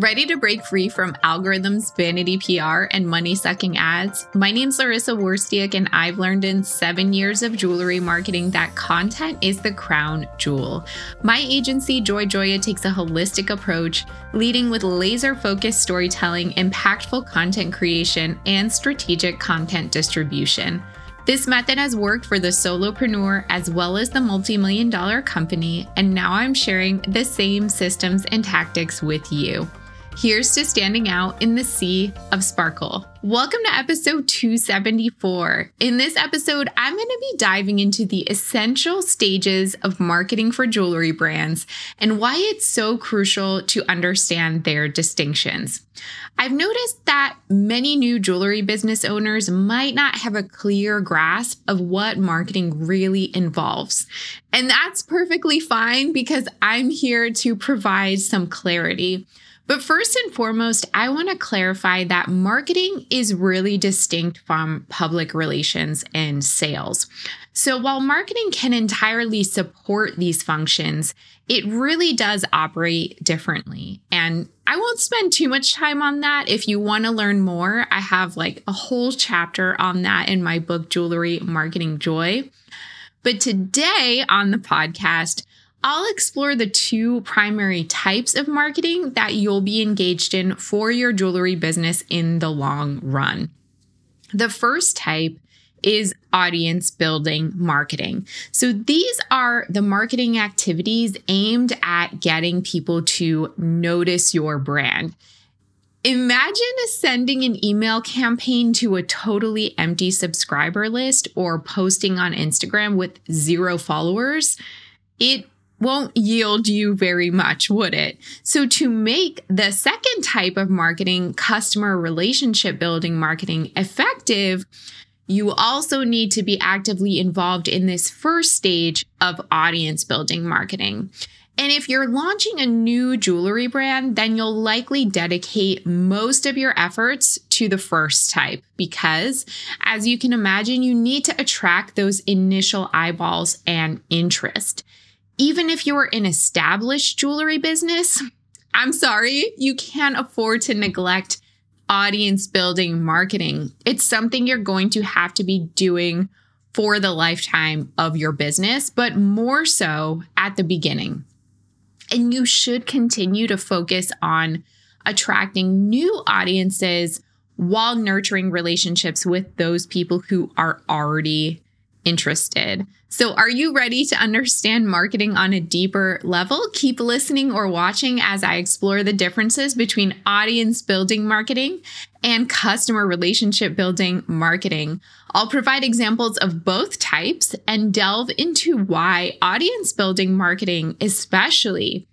Ready to break free from algorithms, vanity PR, and money sucking ads? My name's Laryssa Wirstiuk, and I've learned in seven years of jewelry marketing that content is the crown jewel. My agency, Joy Joya, takes a holistic approach, leading with laser focused storytelling, impactful content creation, and strategic content distribution. This method has worked for the solopreneur as well as the multi million dollar company, and now I'm sharing the same systems and tactics with you. Here's to standing out in the sea of sparkle. Welcome to episode 274. In this episode, I'm going to be diving into the essential stages of marketing for jewelry brands and why it's so crucial to understand their distinctions. I've noticed that many new jewelry business owners might not have a clear grasp of what marketing really involves. And that's perfectly fine because I'm here to provide some clarity. But first and foremost, I want to clarify that marketing is really distinct from public relations and sales. So while marketing can entirely support these functions, it really does operate differently. And I won't spend too much time on that. If you want to learn more, I have like a whole chapter on that in my book, Jewelry Marketing Joy. But today on the podcast, I'll explore the two primary types of marketing that you'll be engaged in for your jewelry business in the long run. The first type is audience building marketing. So these are the marketing activities aimed at getting people to notice your brand. Imagine sending an email campaign to a totally empty subscriber list or posting on Instagram with zero followers. It won't yield you very much, would it? So, to make the second type of marketing, customer relationship building marketing, effective, you also need to be actively involved in this first stage of audience building marketing. And if you're launching a new jewelry brand, then you'll likely dedicate most of your efforts to the first type because, as you can imagine, you need to attract those initial eyeballs and interest even if you're an established jewelry business, I'm sorry, you can't afford to neglect audience building marketing. It's something you're going to have to be doing for the lifetime of your business, but more so at the beginning. And you should continue to focus on attracting new audiences while nurturing relationships with those people who are already interested. So, are you ready to understand marketing on a deeper level? Keep listening or watching as I explore the differences between audience building marketing and customer relationship building marketing. I'll provide examples of both types and delve into why audience building marketing, especially,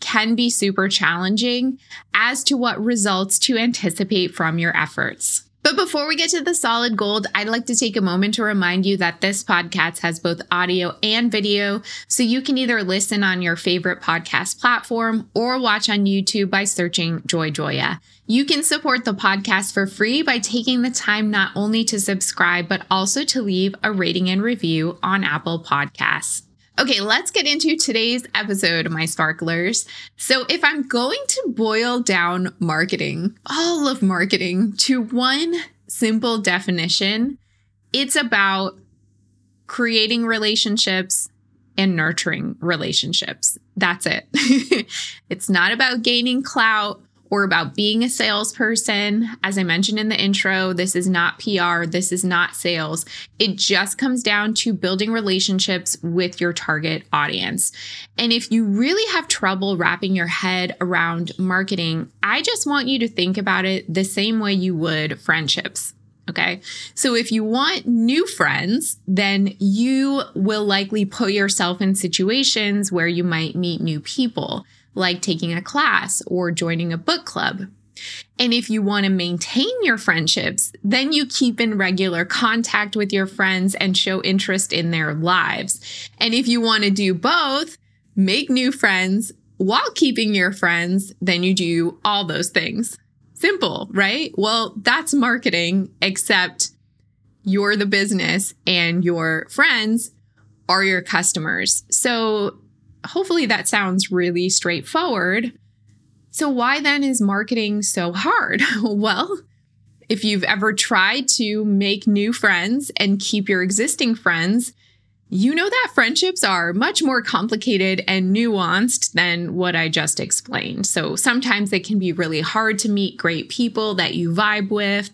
can be super challenging as to what results to anticipate from your efforts. But before we get to the solid gold, I'd like to take a moment to remind you that this podcast has both audio and video, so you can either listen on your favorite podcast platform or watch on YouTube by searching Joy Joya. You can support the podcast for free by taking the time not only to subscribe, but also to leave a rating and review on Apple Podcasts. Okay, let's get into today's episode, my sparklers. So, if I'm going to boil down marketing, all of marketing, to one simple definition, it's about creating relationships and nurturing relationships. That's it. it's not about gaining clout or about being a salesperson. As I mentioned in the intro, this is not PR, this is not sales. It just comes down to building relationships with your target audience. And if you really have trouble wrapping your head around marketing, I just want you to think about it the same way you would friendships. Okay. So if you want new friends, then you will likely put yourself in situations where you might meet new people like taking a class or joining a book club. And if you want to maintain your friendships, then you keep in regular contact with your friends and show interest in their lives. And if you want to do both, make new friends while keeping your friends, then you do all those things. Simple, right? Well, that's marketing, except you're the business and your friends are your customers. So hopefully that sounds really straightforward. So, why then is marketing so hard? well, if you've ever tried to make new friends and keep your existing friends, you know that friendships are much more complicated and nuanced than what I just explained. So sometimes it can be really hard to meet great people that you vibe with,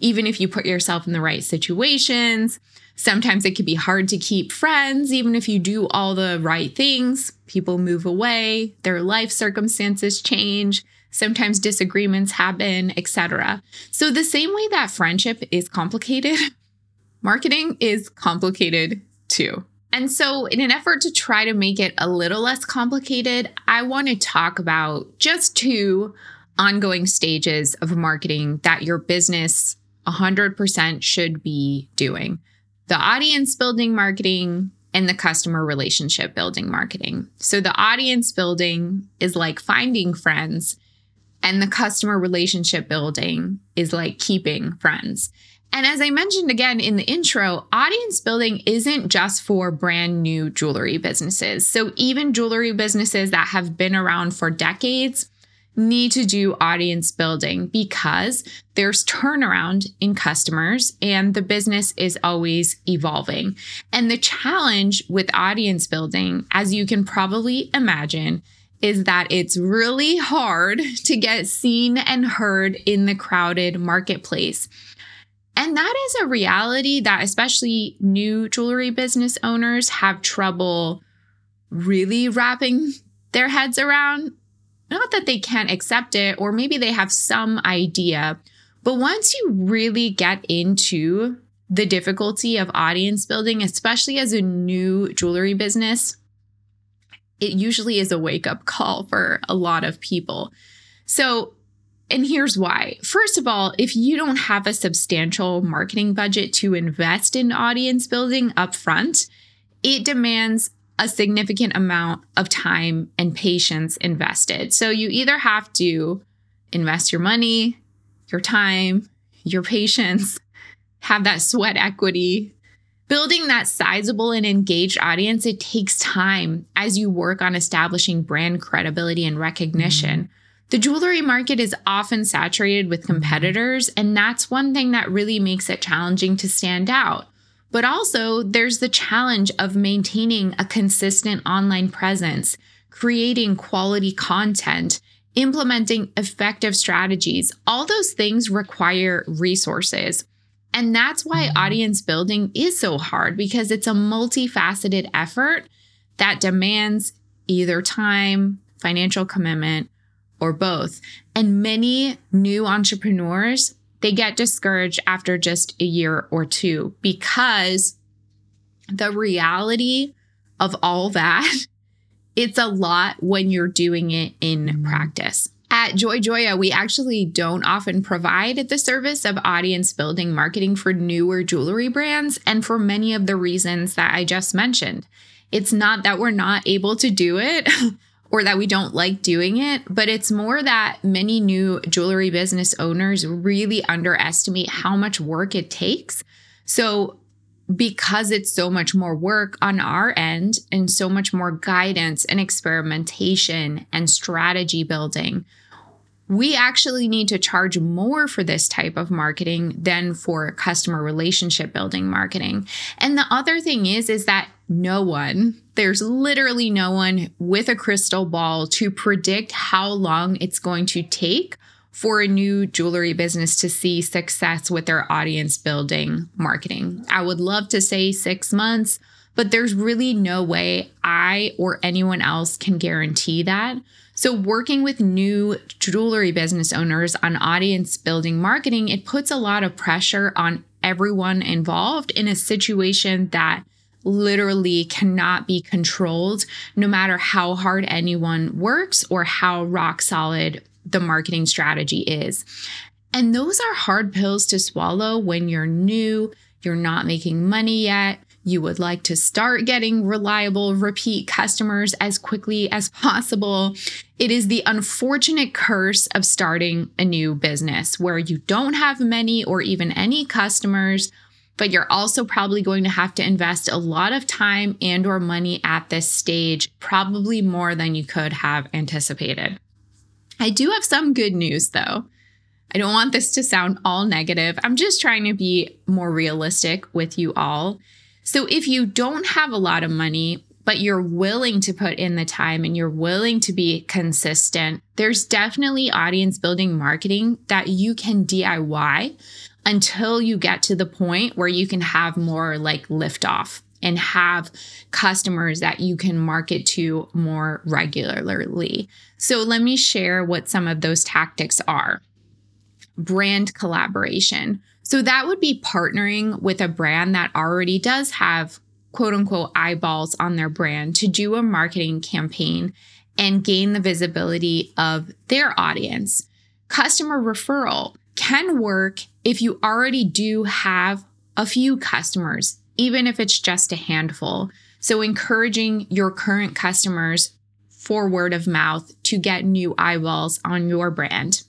even if you put yourself in the right situations. Sometimes it can be hard to keep friends, even if you do all the right things. People move away, their life circumstances change. Sometimes disagreements happen, etc. So, the same way that friendship is complicated, marketing is complicated too. And so, in an effort to try to make it a little less complicated, I want to talk about just two ongoing stages of marketing that your business 100% should be doing the audience building marketing and the customer relationship building marketing. So, the audience building is like finding friends, and the customer relationship building is like keeping friends. And as I mentioned again in the intro, audience building isn't just for brand new jewelry businesses. So even jewelry businesses that have been around for decades need to do audience building because there's turnaround in customers and the business is always evolving. And the challenge with audience building, as you can probably imagine, is that it's really hard to get seen and heard in the crowded marketplace. And that is a reality that especially new jewelry business owners have trouble really wrapping their heads around. Not that they can't accept it, or maybe they have some idea, but once you really get into the difficulty of audience building, especially as a new jewelry business, it usually is a wake up call for a lot of people. So, and here's why. First of all, if you don't have a substantial marketing budget to invest in audience building upfront, it demands a significant amount of time and patience invested. So you either have to invest your money, your time, your patience, have that sweat equity. Building that sizable and engaged audience, it takes time as you work on establishing brand credibility and recognition. Mm-hmm. The jewelry market is often saturated with competitors, and that's one thing that really makes it challenging to stand out. But also, there's the challenge of maintaining a consistent online presence, creating quality content, implementing effective strategies. All those things require resources. And that's why mm-hmm. audience building is so hard because it's a multifaceted effort that demands either time, financial commitment, or both. And many new entrepreneurs, they get discouraged after just a year or two because the reality of all that, it's a lot when you're doing it in mm-hmm. practice. At Joy Joya, we actually don't often provide the service of audience building marketing for newer jewelry brands and for many of the reasons that I just mentioned. It's not that we're not able to do it. or that we don't like doing it, but it's more that many new jewelry business owners really underestimate how much work it takes. So, because it's so much more work on our end and so much more guidance and experimentation and strategy building, we actually need to charge more for this type of marketing than for customer relationship building marketing. And the other thing is is that no one there's literally no one with a crystal ball to predict how long it's going to take for a new jewelry business to see success with their audience building marketing. I would love to say six months, but there's really no way I or anyone else can guarantee that. So, working with new jewelry business owners on audience building marketing, it puts a lot of pressure on everyone involved in a situation that literally cannot be controlled no matter how hard anyone works or how rock solid the marketing strategy is. And those are hard pills to swallow when you're new, you're not making money yet, you would like to start getting reliable repeat customers as quickly as possible. It is the unfortunate curse of starting a new business where you don't have many or even any customers but you're also probably going to have to invest a lot of time and or money at this stage, probably more than you could have anticipated. I do have some good news though. I don't want this to sound all negative. I'm just trying to be more realistic with you all. So if you don't have a lot of money, but you're willing to put in the time and you're willing to be consistent, there's definitely audience building marketing that you can DIY until you get to the point where you can have more like liftoff and have customers that you can market to more regularly. So let me share what some of those tactics are. Brand collaboration. So that would be partnering with a brand that already does have quote unquote eyeballs on their brand to do a marketing campaign and gain the visibility of their audience. Customer referral can work if you already do have a few customers, even if it's just a handful. So, encouraging your current customers for word of mouth to get new eyeballs on your brand.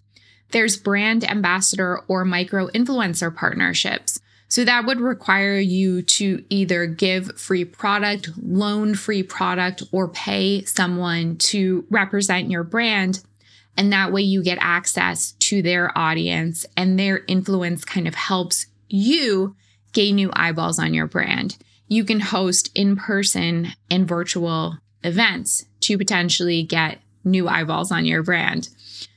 There's brand ambassador or micro influencer partnerships. So that would require you to either give free product, loan free product, or pay someone to represent your brand. And that way you get access to their audience and their influence kind of helps you gain new eyeballs on your brand. You can host in person and virtual events to potentially get new eyeballs on your brand.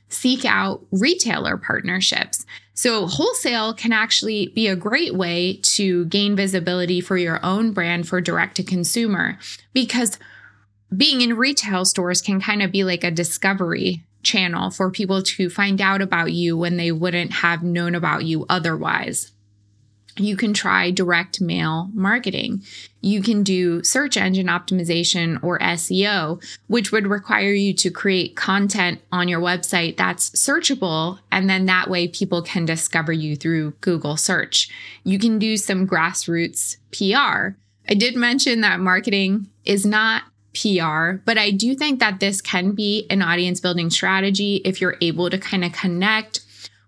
Seek out retailer partnerships. So, wholesale can actually be a great way to gain visibility for your own brand for direct to consumer because being in retail stores can kind of be like a discovery channel for people to find out about you when they wouldn't have known about you otherwise you can try direct mail marketing. You can do search engine optimization or SEO, which would require you to create content on your website that's searchable. And then that way people can discover you through Google search. You can do some grassroots PR. I did mention that marketing is not PR, but I do think that this can be an audience building strategy if you're able to kind of connect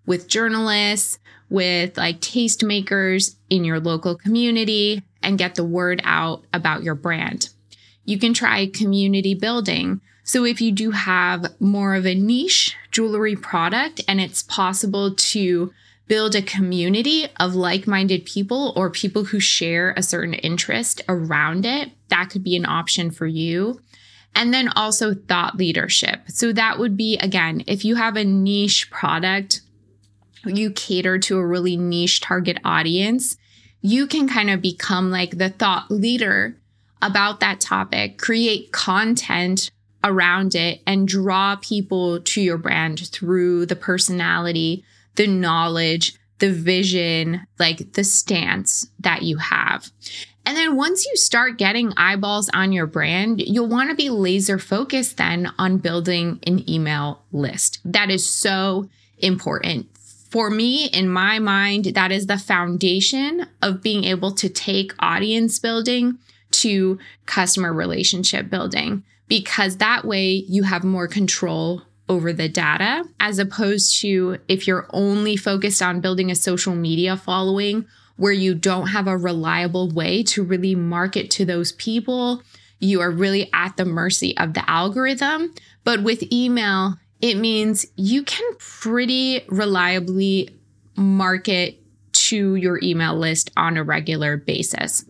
with journalists with like tastemakers in your local community and get the word out about your brand. You can try community building. So, if you do have more of a niche jewelry product and it's possible to build a community of like minded people or people who share a certain interest around it, that could be an option for you. And then also thought leadership. So, that would be again, if you have a niche product you cater to a really niche target audience, you can kind of become like the thought leader about that topic, create content around it, and draw people to your brand through the personality, the knowledge, the vision, like the stance that you have. And then once you start getting eyeballs on your brand, you'll want to be laser focused then on building an email list. That is so important for me, in my mind, that is the foundation of being able to take audience building to customer relationship building, because that way you have more control over the data, as opposed to if you're only focused on building a social media following where you don't have a reliable way to really market to those people. You are really at the mercy of the algorithm. But with email, it means you can pretty reliably market to your email list on a regular basis.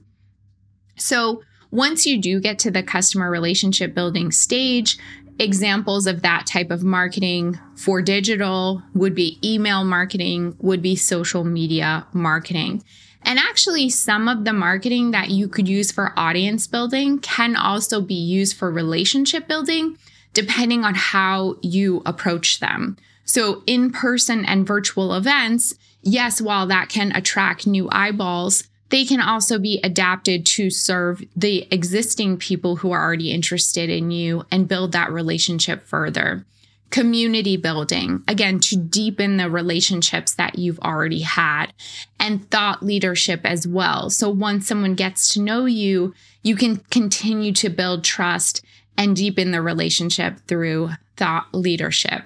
So, once you do get to the customer relationship building stage, examples of that type of marketing for digital would be email marketing, would be social media marketing. And actually, some of the marketing that you could use for audience building can also be used for relationship building depending on how you approach them. So, in person and virtual events, yes, while that can attract new eyeballs, they can also be adapted to serve the existing people who are already interested in you and build that relationship further. Community building, again, to deepen the relationships that you've already had, and thought leadership as well. So once someone gets to know you, you can continue to build trust and deepen the relationship through thought leadership.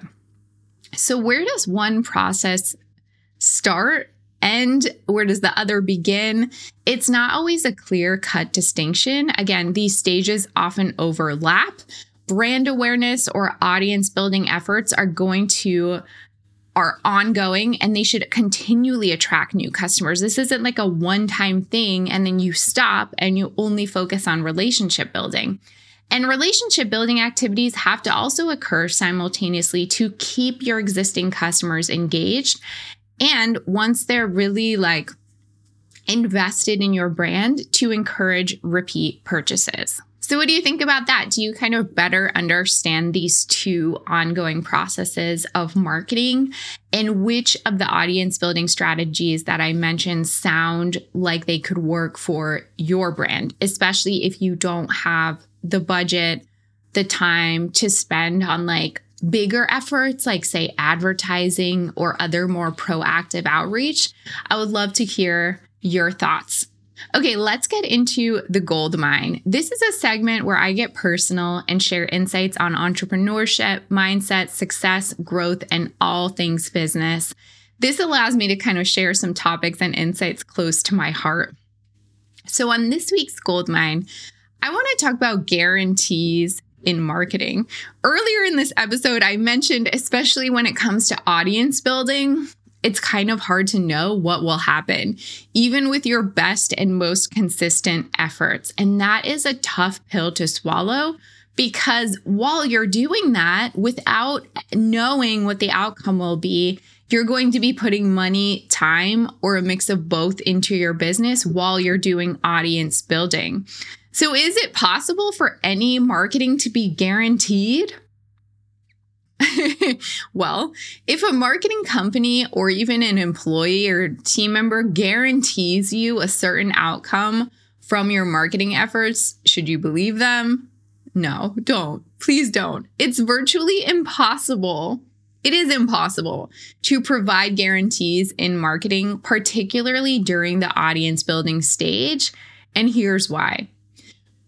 So, where does one process start and where does the other begin? It's not always a clear cut distinction. Again, these stages often overlap, brand awareness or audience building efforts are going to are ongoing and they should continually attract new customers. This isn't like a one time thing and then you stop and you only focus on relationship building. And relationship building activities have to also occur simultaneously to keep your existing customers engaged. And once they're really like invested in your brand, to encourage repeat purchases. So, what do you think about that? Do you kind of better understand these two ongoing processes of marketing and which of the audience building strategies that I mentioned sound like they could work for your brand, especially if you don't have the budget, the time to spend on like bigger efforts like say advertising or other more proactive outreach? I would love to hear your thoughts. Okay, let's get into the gold mine. This is a segment where I get personal and share insights on entrepreneurship, mindset, success, growth, and all things business. This allows me to kind of share some topics and insights close to my heart. So, on this week's gold mine, I want to talk about guarantees in marketing. Earlier in this episode, I mentioned, especially when it comes to audience building, it's kind of hard to know what will happen, even with your best and most consistent efforts. And that is a tough pill to swallow because while you're doing that without knowing what the outcome will be, you're going to be putting money, time, or a mix of both into your business while you're doing audience building. So, is it possible for any marketing to be guaranteed? well, if a marketing company or even an employee or team member guarantees you a certain outcome from your marketing efforts, should you believe them? No, don't. Please don't. It's virtually impossible. It is impossible to provide guarantees in marketing, particularly during the audience building stage. And here's why.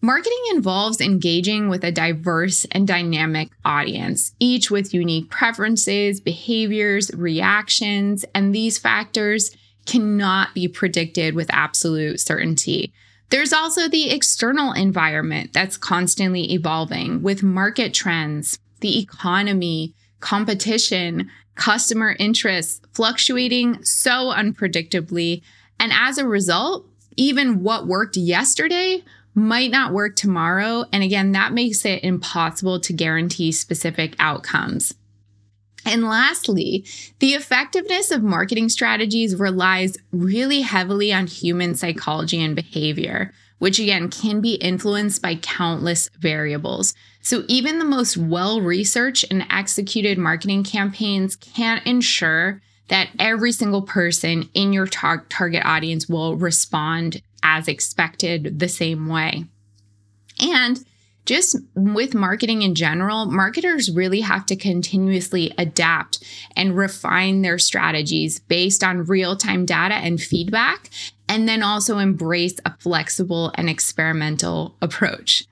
Marketing involves engaging with a diverse and dynamic audience, each with unique preferences, behaviors, reactions, and these factors cannot be predicted with absolute certainty. There's also the external environment that's constantly evolving with market trends, the economy, competition, customer interests fluctuating so unpredictably. And as a result, even what worked yesterday might not work tomorrow. And again, that makes it impossible to guarantee specific outcomes. And lastly, the effectiveness of marketing strategies relies really heavily on human psychology and behavior, which again can be influenced by countless variables. So even the most well researched and executed marketing campaigns can't ensure that every single person in your tar- target audience will respond as expected the same way. And just with marketing in general, marketers really have to continuously adapt and refine their strategies based on real time data and feedback, and then also embrace a flexible and experimental approach.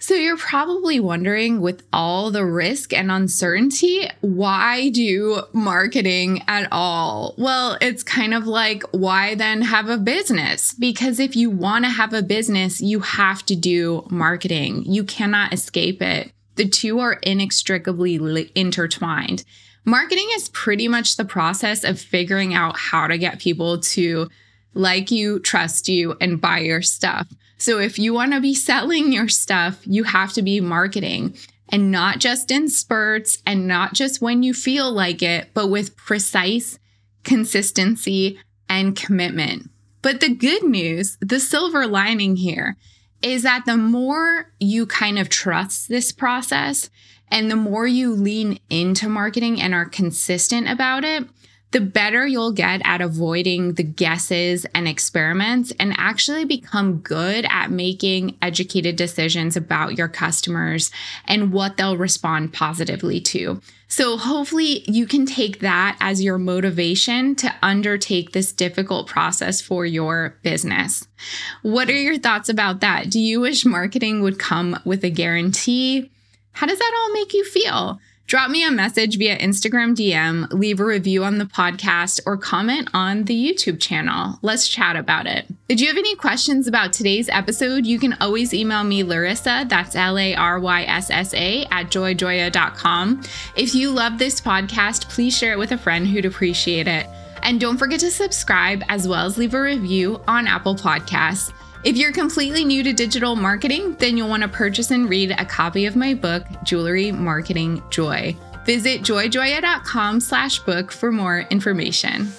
So you're probably wondering with all the risk and uncertainty, why do marketing at all? Well, it's kind of like, why then have a business? Because if you want to have a business, you have to do marketing. You cannot escape it. The two are inextricably intertwined. Marketing is pretty much the process of figuring out how to get people to like you, trust you, and buy your stuff. So if you want to be selling your stuff, you have to be marketing and not just in spurts and not just when you feel like it, but with precise consistency and commitment. But the good news, the silver lining here, is that the more you kind of trust this process and the more you lean into marketing and are consistent about it, the better you'll get at avoiding the guesses and experiments and actually become good at making educated decisions about your customers and what they'll respond positively to. So, hopefully, you can take that as your motivation to undertake this difficult process for your business. What are your thoughts about that? Do you wish marketing would come with a guarantee? How does that all make you feel? Drop me a message via Instagram DM, leave a review on the podcast, or comment on the YouTube channel. Let's chat about it. If you have any questions about today's episode, you can always email me Laryssa, that's L A R Y S S A, at joyjoya.com. If you love this podcast, please share it with a friend who'd appreciate it. And don't forget to subscribe as well as leave a review on Apple Podcasts. If you're completely new to digital marketing, then you'll want to purchase and read a copy of my book, Jewelry Marketing Joy. Visit joyjoya.com slash book for more information.